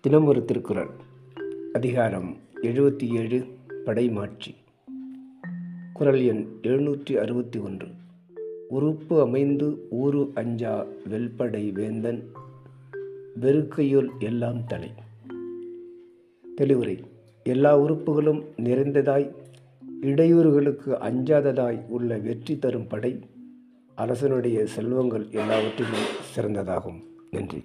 தினமொரு திருக்குறள். அதிகாரம் எழுபத்தி ஏழு படைமாட்சி குரல் எண் எழுநூற்றி அறுபத்தி ஒன்று. உறுப்பு அமைந்து ஊறு அஞ்சா வெல்படை வேந்தன் வெறுக்கையுள் எல்லாம் தலை. தெளிவுரை. எல்லா உறுப்புகளும் நிறைந்ததாய் இடையூறுகளுக்கு அஞ்சாததாய் உள்ள வெற்றி தரும் படை அரசனுடைய செல்வங்கள் எல்லாவற்றிலும் சிறந்ததாகும். நன்றி.